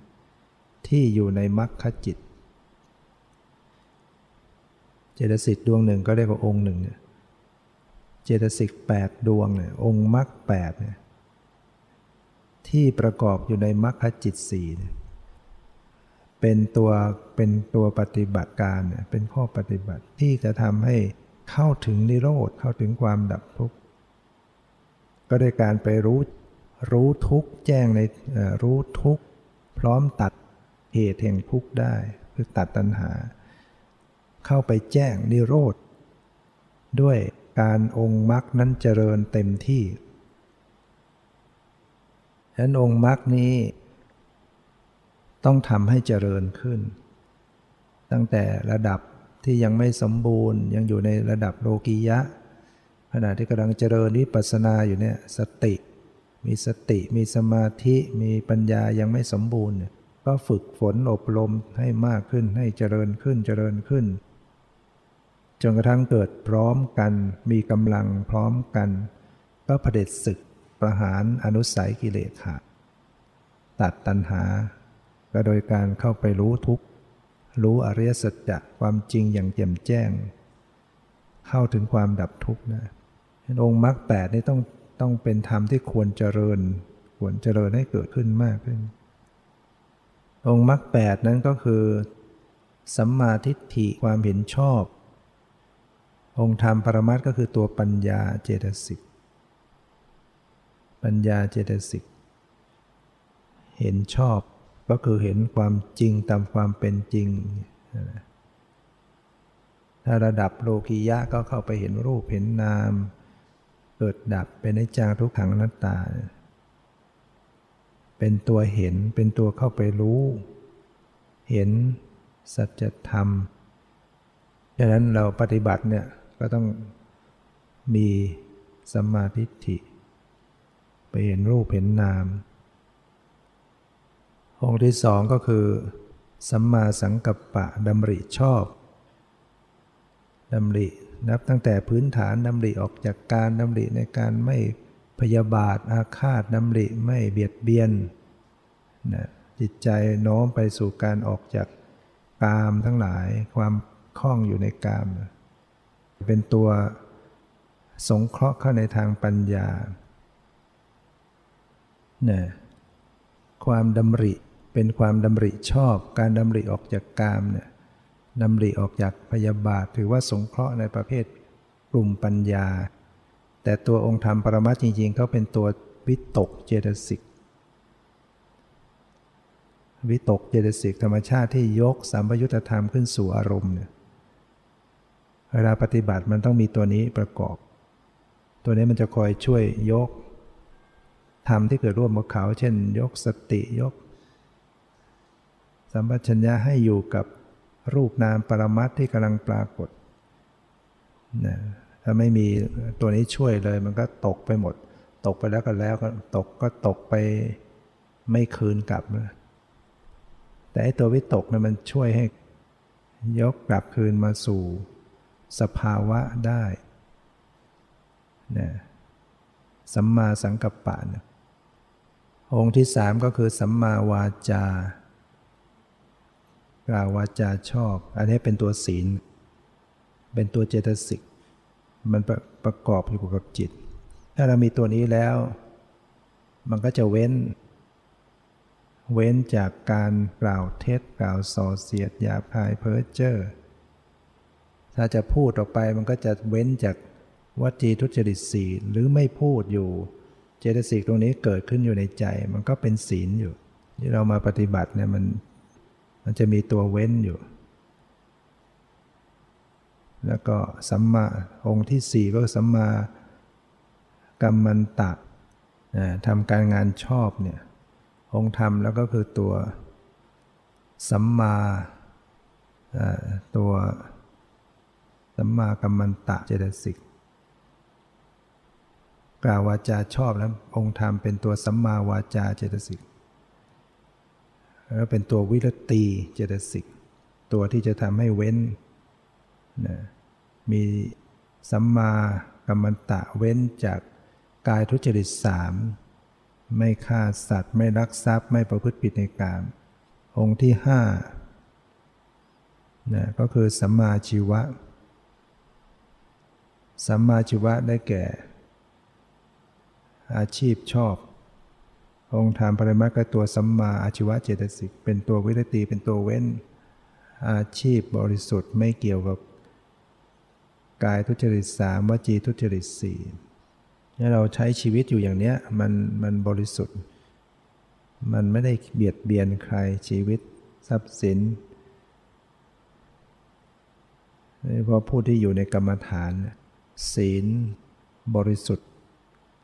ที่อยู่ในมรรคจิต เจตสิกดวงหนึ่งก็เรียกว่าองค์หนึ่งเนี่ย จตสิกแปดดวงเนี่ยองค์มรรคแปดเนี่ยที่ประกอบอยู่ในมรรคจิตสี่เนี่ยเป็นตัวเป็นตัวปฏิบัติการเนี่ยเป็นข้อปฏิบัติที่จะทำให้เข้าถึงนิโรธเข้าถึงความดับทุกข์ก็ได้การไปรู้รู้ทุกข์แจ้งในรู้ทุกข์พร้อมตัดเหตุแห่งทุกข์ได้คือตัดตัณหา เข้าไปแจ้งนิโรธด้วย การองค์มรรคนั้นเจริญเต็มที่ฉะนั้นองค์มรรคนี้ ต้องทำให้เจริญขึ้น ตั้งแต่ระดับที่ยังไม่สมบูรณ์ ยังอยู่ในระดับโลกียะ ขณะที่กำลังเจริญวิปัสสนาอยู่เนี่ยสติ มีสติมีสมาธิมีปัญญายังไม่สมบูรณ์ ก็ฝึกฝนอบรมให้มากขึ้นให้เจริญขึ้นเจริญขึ้น จนกระทั่งเกิดพร้อมกัน มีกำลังพร้อมกัน ก็เผด็จศึกประหารอนุสัยกิเลสขาดตัดตัณหา ก็โดยการเข้าไปรู้ทุกข์ รู้อริยสัจจะความจริงอย่างแจ่มแจ้ง เข้าถึงความดับทุกข์นะองค์มรรคแปดนี่ต้องต้องเป็นธรรมที่ควรเจริญ ควรเจริญให้เกิดขึ้นมากขึ้น องค์มรรคแปดนั้นก็คือสัมมาทิฏฐิความเห็นชอบ องค์ธรรมปรมัตก็คือตัวปัญญาเจตสิก ปัญญาเจตสิก เห็นชอบก็คือเห็นความจริงตามความเป็นจริง ถ้าระดับโลกียะก็เข้าไปเห็นรูปเห็นนาม เกิดดับเป็นในจางทุกขังนัตตา เป็นตัวเห็นเป็นตัวเข้าไปรู้ เห็นสัจธรรมดังนั้นเราปฏิบัติเนี่ย ก็ต้องมีสัมมาทิฏฐิ ไปเห็นรูปเห็นนาม องค์ที่สองก็คือ สัมมาสังกัปปะดำริชอบดำรินับตั้งแต่พื้นฐานดำริออกจากการดำริในการไม่พยาบาทอาฆาตดำริไม่เบียดเบียนนะจิตใจโน้มไปสู่การออกจากกามทั้งหลายความคล้องอยู่ในกาม เป็นตัวสงเคราะห์เข้าในทางปัญญาเนี่ยความดำริเป็นความดำริชอบ การดำริออกจากกามเนี่ยดำริออกจากพยาบาท ถือว่าสงเคราะห์ในประเภทกลุ่มปัญญา แต่ตัวองค์ธรรมปรมัตจริงๆเขาเป็นตัววิตกเจตสิกวิตกเจตสิกธรรมชาติที่ยกสัมปยุตธรรมขึ้นสู่อารมณ์เนี่ย เวลาปฏิบัติมันต้องมีตัวนี้ประกอบ ตัวนี้มันจะคอยช่วยยกธรรมที่เกิดร่วมกับเขา เช่น ยกสติยก สัมปชัญญะให้อยู่กับรูปนามปรมัตที่กำลังปรากฏนะถ้าไม่มีตัวนี้ช่วยเลยมันก็ตกไปหมด ตกไปแล้วก็แล้วก็ตกก็ตกไปไม่คืนกลับ แต่ไอ้ตัววิตกเนี่ยมันช่วยให้ยกกลับคืนมาสู่ สภาวะได้นะสัมมาสังกัปปะนะองค์ที่สามก็คือสัมมาวาจากล่าววาจาชอบ อันนี้เป็นตัวศีล เป็นตัวเจตสิก มันประประกอบอยู่กับจิต ถ้าเรามีตัวนี้แล้ว มันก็จะเว้น เว้นจากการกล่าวเท็จกล่าวส่อเสียดหยาบคายเพ้อเจ้อ ถ้าจะพูดออกไปมันก็จะเว้นจากวจีทุจริตสีหรือไม่พูดอยู่ เจตสิกตรงนี้เกิดขึ้นอยู่ในใจ มันก็เป็นศีลอยู่ ที่เรามาปฏิบัติเนี่ยมันมันจะมีตัวเว้นอยู่ แล้วก็สัมมาองค์ที่สี่ก็สัมมากรรมันตะทำการงานชอบเนี่ยองค์ธรรมแล้วก็คือตัวสัมมาตัว สัมมากรรมันตะเจตสิกกล่าววาจาชอบแล้วองค์ธรรมเป็นตัวสัมมาวาจาเจตสิกแล้วเป็นตัววิรตีเจตสิกตัวที่จะทำให้เว้นนะมีสัมมากัมมันตะเว้นจากกายทุจริตสามไม่ฆ่าสัตว์ไม่รักทรัพย์ไม่ประพฤติผิดในกาม องค์ที่ห้านะก็คือสัมมาชีวะ สัมมาชีวะได้แก่ อาชีพชอบ องค์ธรรมปริมาก็ตัวสัมมาอาชีวะเจตสิกเป็นตัววิรติเป็นตัวเว้น อาชีพบริสุทธิ์ไม่เกี่ยวกับกายทุจริตสามวจีทุจริตสี่ถ้เราใช้ชีวิตอยู่อย่างเนี้ยมันมันบริสุทธิ์ มันไม่ได้เบียดเบียนใครชีวิตทรัพย์สินเพราะผู้ที่อยู่ในกรรมฐาน ศีลบริสุทธิ์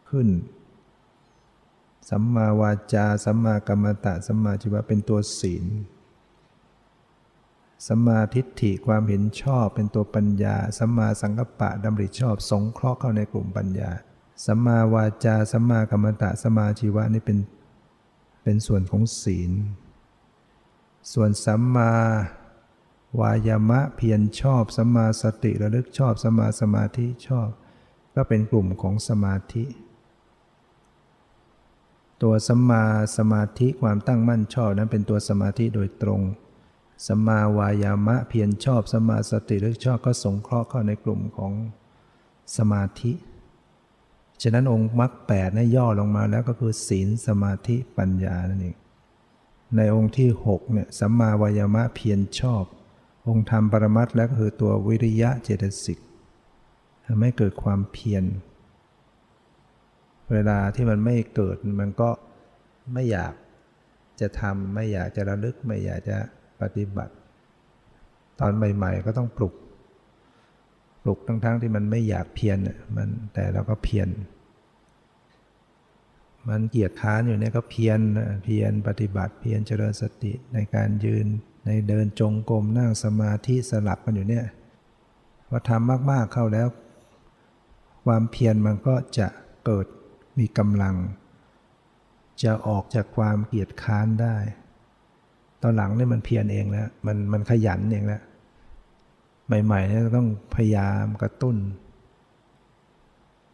ขึ้น สัมมาวาจา สัมมากรรมตะ สัมมาชีวะเป็นตัวศีล สัมมาทิฏฐิความเห็นชอบเป็นตัวปัญญา สัมมาสังกัปปะดำริชอบ สงเคราะห์เข้าในกลุ่มปัญญา สัมมาวาจา สัมมากรรมตะ สัมมาชีวะนี่เป็นเป็นส่วนของศีล ส่วนสัมมา วายามะเพียรชอบสัมมาสติระลึกชอบสัมมาสมาธิชอบ ก็เป็นกลุ่มของสมาธิ ตัวสัมมาสมาธิความตั้งมั่นชอบนั้นเป็นตัวสมาธิโดยตรงสัมมาวายามะเพียรชอบสัมมาสติระลึกชอบก็สงเคราะห์เข้าในกลุ่มของสมาธิ ฉะนั้นองค์มรรคแปดนี่ย่อลงมาแล้วก็คือศีลสมาธิปัญญานั่นเองในองค์ที่6เนี่ยสัมมาวายามะเพียรชอบ องค์ธรรมปรมัตแล้วก็คือตัววิริยะเจตสิกทำให้เกิดความเพียร เวลาที่มันไม่เกิดมันก็ไม่อยากจะทำไม่อยากจะระลึกไม่อยากจะปฏิบัติ ตอนใหม่ๆก็ต้องปลุก ปลุกทั้งๆที่มันไม่อยากเพียรมันแต่เราก็เพียรมันเกียจค้านอยู่เนี่ยก็เพียรเพียรปฏิบัติเพียรเจริญสติในการยืน ในเดินจงกรมนั่งสมาธิสลับกันอยู่เนี่ยพอทำมากๆเข้าแล้ว ความเพียรมันก็จะเกิดมีกำลัง จะออกจากความเกียจค้านได้ ตอนหลังเนี่ยมันเพียรเองแล้วมันมันขยันเองแล้วใหม่ๆเนี่ยต้องพยายามกระตุ้น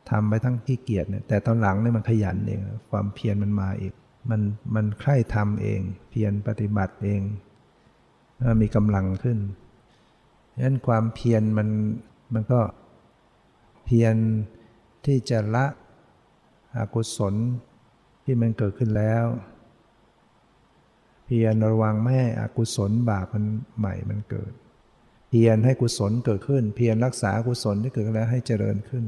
ทำไปทั้งขี้เกียจเนี่ยแต่ตอนหลังเนี่ยมันขยันเอง ความเพียรมันมาอีก มันมันใคร่ทำเอง เพียรปฏิบัติเอง มีกำลังขึ้นดังนั้นความเพียรมันมันก็เพียรที่จะละอกุศลที่มันเกิดขึ้นแล้ว เพียรระวังไม่ให้อกุศลบาปมันใหม่มันเกิด เพียรให้กุศลเกิดขึ้น เพียรรักษากุศลที่เกิดแล้วให้เจริญขึ้น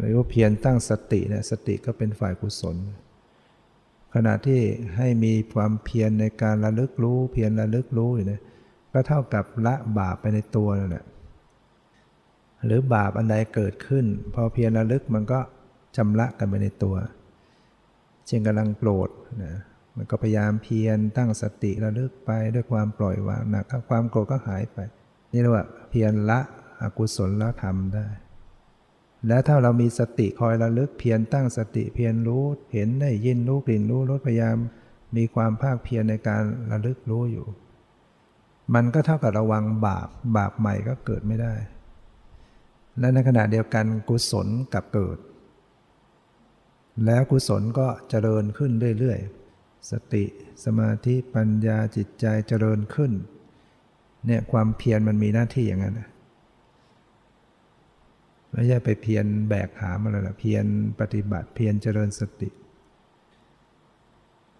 หรือว่าเพียรตั้งสติเนี่ยสติก็เป็นฝ่ายกุศล ขณะที่ให้มีความเพียรในการระลึกรู้ เพียรระลึกรู้อยู่เนี่ยก็เท่ากับละบาปไปในตัวนั่นแหละหรือบาปอันใดเกิดขึ้น พอเพียรระลึกมันก็ชำระกันไปในตัวเช่นกำลังโกรธนะมันก็พยายามเพียรตั้งสติระลึกไปด้วยความปล่อยวางนะความโกรธก็หายไป นี่เรียกว่าเพียรละอกุศลละธรรมได้ และถ้าเรามีสติคอยระลึกเพียรตั้งสติเพียรรู้ เห็นได้ยินรู้กลิ่นรู้รสพยายาม มีความภาคเพียรในการระลึกรู้อยู่ มันก็เท่ากับระวังบาปบาปใหม่ก็เกิดไม่ได้ และในขณะเดียวกันกุศลกับเกิด แล้วกุศลก็เจริญขึ้นเรื่อยๆ สติสมาธิปัญญาจิตใจเจริญขึ้นเนี่ยความเพียรมันมีหน้าที่อย่างนั้น ไม่ใช่ไปเพียรแบกหามาเลยละเพียรปฏิบัติเพียรเจริญสติ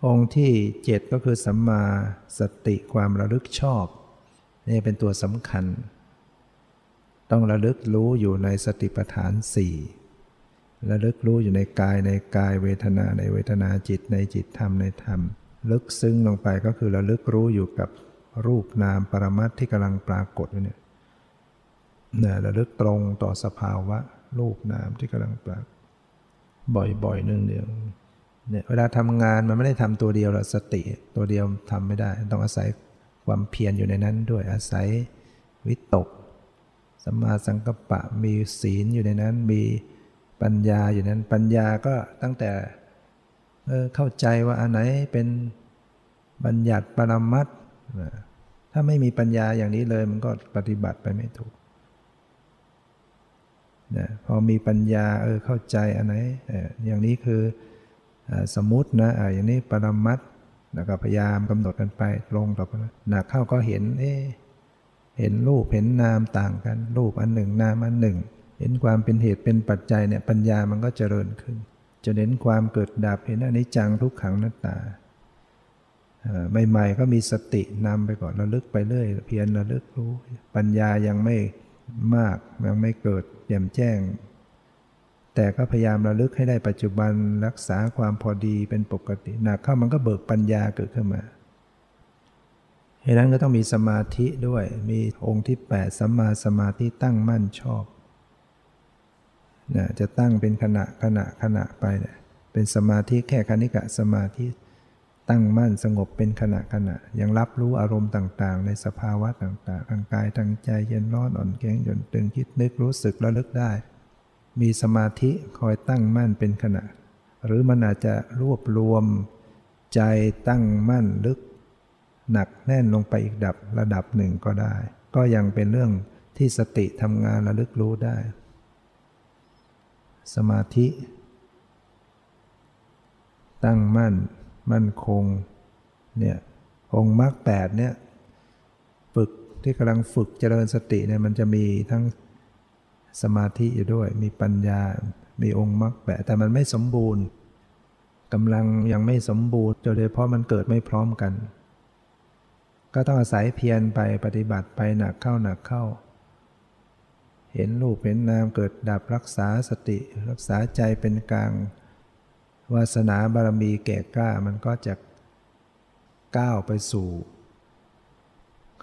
องค์ที่เจ็ดก็คือสัมมาสติความระลึกชอบ นี่เป็นตัวสำคัญ ต้องระลึกรู้อยู่ในสติปัฏฐานสี่ระลึกรู้อยู่ในกายในกายเวทนาในเวทนาจิตในจิตธรรมในธรรม ลึกซึ้งลงไปก็คือระลึกรู้อยู่กับรูปนามปรมัตที่กำลังปรากฏเนี่ย นะระลึกตรงต่อสภาวะรูปนามที่กำลังปรากบ่อยๆหนึ่งเดียวเนี่ยเวลาทำงานมันไม่ได้ทำตัวเดียวหรอกสติ ตัวเดียวทำไม่ได้ ต้องอาศัยความเพียรอยู่ในนั้นด้วยอาศัยวิตกสัมมาสังกัปปะมีศีลอยู่ในนั้น มีปัญญาอยู่นั้น ปัญญาก็ตั้งแต่เเข้าใจว่าอันไหนเป็นบัญญัติปรมัตถ้าไม่มีปัญญาอย่างนี้เลยมันก็ปฏิบัติไปไม่ถูก นะพอมีปัญญาเออเข้าใจอันไหนอย่างนี้คือสมมตินะอย่างนี้ปรมัตแล้วก็พยายามกำหนดกันไปลงต่อไปหนักเข้าก็เห็นเอเห็นรูปเห็นนามต่างกัน รูปอันหนึ่งนามอันหนึ่ง เห็นความเป็นเหตุเป็นปัจจัยเนี่ยปัญญามันก็เจริญขึ้นจะเห็นความเกิดดับเห็นอนิจจังทุกขังนัตตาใหม่ๆก็มีสตินำไปก่อนระลึกไปเรื่อยเพียรระลึกรู้ ปัญญายังไม่ มากยังไม่เกิดแจ่มแจ้ง แต่ก็พยายามระลึกให้ได้ปัจจุบันรักษาความพอดีเป็นปกติหนักเข้ามันก็เบิกปัญญาเกิดขึ้นมาเหตุนั้นก็ต้องมีสมาธิด้วยมีองค์ที่ 8สัมมาสมาธิตั้งมั่นชอบนะจะตั้งเป็นขณะขณะขณะไปเนี่ยเป็นสมาธิแค่คณิกะสมาธิ ตั้งมั่นสงบเป็นขณะขณะ ยังรับรู้อารมณ์ต่างๆ ในสภาวะต่างๆ ทางกายทางใจเย็นร้อนอ่อนแข็งหย่อนตึงคิดนึกรู้สึกระลึกได้ มีสมาธิคอยตั้งมั่นเป็นขณะ หรือมันอาจจะรวบรวมใจตั้งมั่นลึก หนักแน่นลงไปอีกดับระดับหนึ่งก็ได้ ก็ยังเป็นเรื่องที่สติทำงานระลึกรู้ได้ สมาธิ ตั้งมั่น มั่นคงเนี่ยองค์มรรคแปดเนี่ยฝึกที่กำลังฝึกเจริญสติเนี่ยมันจะมีทั้งสมาธิอยู่ด้วย มีปัญญา มีองค์มรรคแปดแต่มันไม่สมบูรณ์กำลังยังไม่สมบูรณ์โดยเฉพาะมันเกิดไม่พร้อมกัน ก็ต้องอาศัยเพียรไปปฏิบัติไปหนักเข้าหนักเข้า เห็นรูปเห็นนามเกิดดับรักษาสติ รักษาใจเป็นกลาง วาสนาบารมีแก่กล้ามันก็จะก้าวไปสู่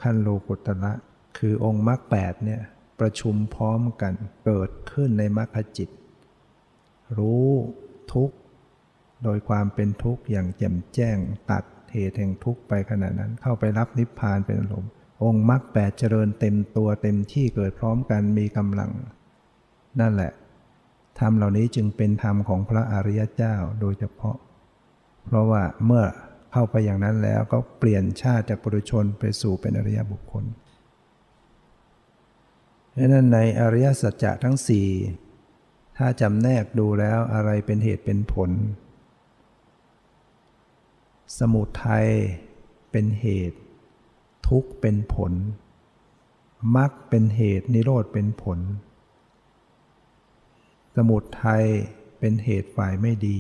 ขั้นโลกุตระคือองค์มรรคแปดเนี่ยประชุมพร้อมกันเกิดขึ้นในมรรคจิต รู้ทุกข์ โดยความเป็นทุกข์อย่างแจ่มแจ้งตัดเหตุแห่งทุกข์ไปขณะนั้น เข้าไปรับนิพพานเป็นอารมณ์องค์มรรคแปดเจริญเต็มตัวเต็มที่เกิดพร้อมกันมีกำลัง นั่นแหละ ธรรมเหล่านี้จึงเป็นธรรมของพระอริยเจ้าโดยเฉพาะ เพราะว่าเมื่อเข้าไปอย่างนั้นแล้วก็เปลี่ยนชาติจากปุถุชนไปสู่เป็นอริยบุคคลดังนั้นในอริยสัจจะทั้งสี่ถ้าจำแนกดูแล้วอะไรเป็นเหตุเป็นผล สมุทัยเป็นเหตุ ทุกข์เป็นผลมรรคเป็นเหตุนิโรธเป็นผล สมุทัยเป็นเหตุฝ่ายไม่ดี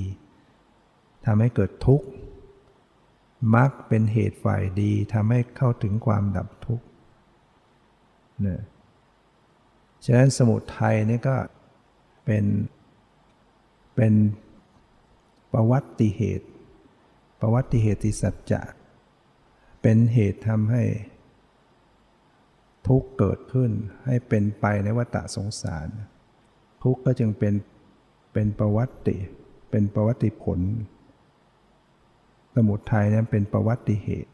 ทำให้เกิดทุกข์มรรคเป็นเหตุฝ่ายดีทำให้เข้าถึงความดับทุกข์เนี่ยฉะนั้นสมุทัยนี่ก็เป็นเป็นประวัติเหตุ ประวัติเหตุสัจจะเป็นเหตุทำให้ทุกข์เกิดขึ้นให้เป็นไปในวัฏสงสาร ทุกข์ก็จึงเป็นเป็นประวัติ เป็นประวัติผล สมุทัยนั้นเป็นประวัติเหตุ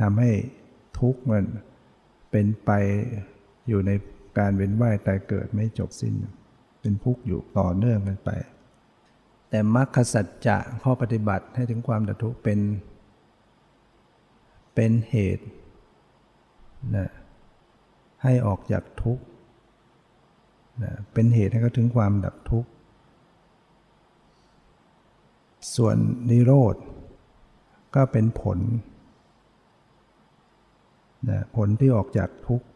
ทำให้ทุกข์มันเป็นไปอยู่ในการเวียนว่ายตายเกิดไม่จบสิ้น เป็นทุกข์อยู่ต่อเนื่องกันไป แต่มรรคสัจจะข้อปฏิบัติให้ถึงความดับทุกข์เป็น เป็นเหตุนะให้ออกจากทุกข์ เป็นเหตุให้เขาถึงความดับทุกข์ ส่วนนิโรธ ก็เป็นผลนะผลที่ออกจากทุกข์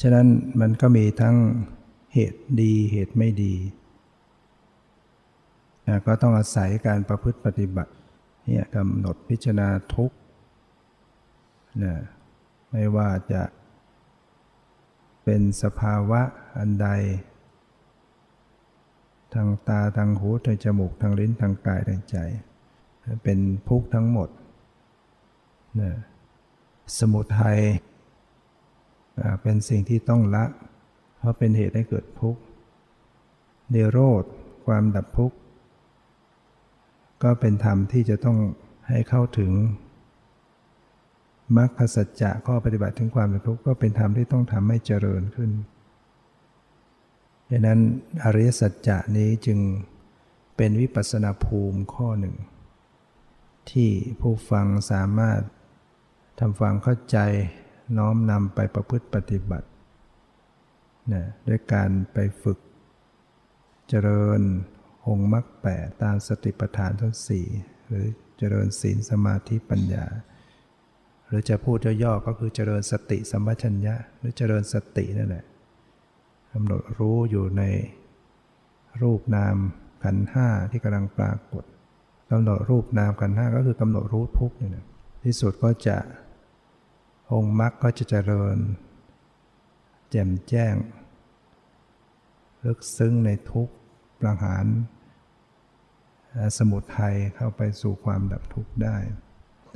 ฉะนั้นมันก็มีทั้งเหตุดีเหตุไม่ดีนะก็ต้องอาศัยการประพฤติปฏิบัติเนี่ยกำหนดพิจารณาทุกข์นะไม่ว่าจะ เป็นสภาวะอันใด ทางตาทางหูทางจมูกทางลิ้นทางกายทางใจ เป็นทุกข์ทั้งหมดนะสมุทัยเป็นสิ่งที่ต้องละ เพราะเป็นเหตุให้เกิดทุกข์เนโรธความดับทุกข์ก็เป็นธรรมที่จะต้องให้เข้าถึง มรรคสัจจะข้อปฏิบัติถึงความทุกข์ก็เป็นธรรมที่ต้องทำให้เจริญขึ้นดังนั้นอริยสัจจะนี้จึงเป็นวิปัสสนาภูมิข้อหนึ่ง ที่ผู้ฟังสามารถทำฟังเข้าใจน้อมนำไปประพฤติปฏิบัตินะด้วยการไปฝึก เจริญองค์มรรคแปดตามสติปัฏฐานทั้งสี่หรือเจริญศีลสมาธิปัญญา หรือจะพูดย่อๆก็คือเจริญสติสัมปชัญญะหรือเจริญสตินั่นแหละกำหนดรู้อยู่ในรูปนามขันห้าที่กำลังปรากฏกำหนดรูปนามขันห้าก็คือกำหนดรู้ทุกข์นี่นะที่สุดก็จะองค์มรรคก็จะเจริญ แจ่มแจ้ง ลึกซึ้งในทุกประหาร สมุทัยเข้าไปสู่ความดับทุกข์ได้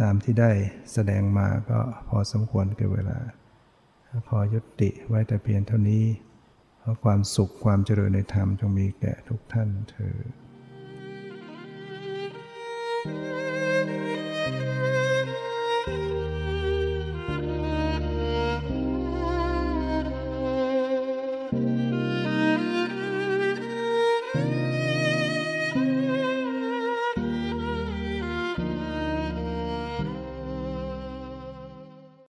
ตามที่ได้แสดงมาก็พอสมควรกับเวลา ขอยุติไว้แต่เพียงเท่านี้เพราะความสุขความเจริญในธรรมจงมีแก่ทุกท่านเธอ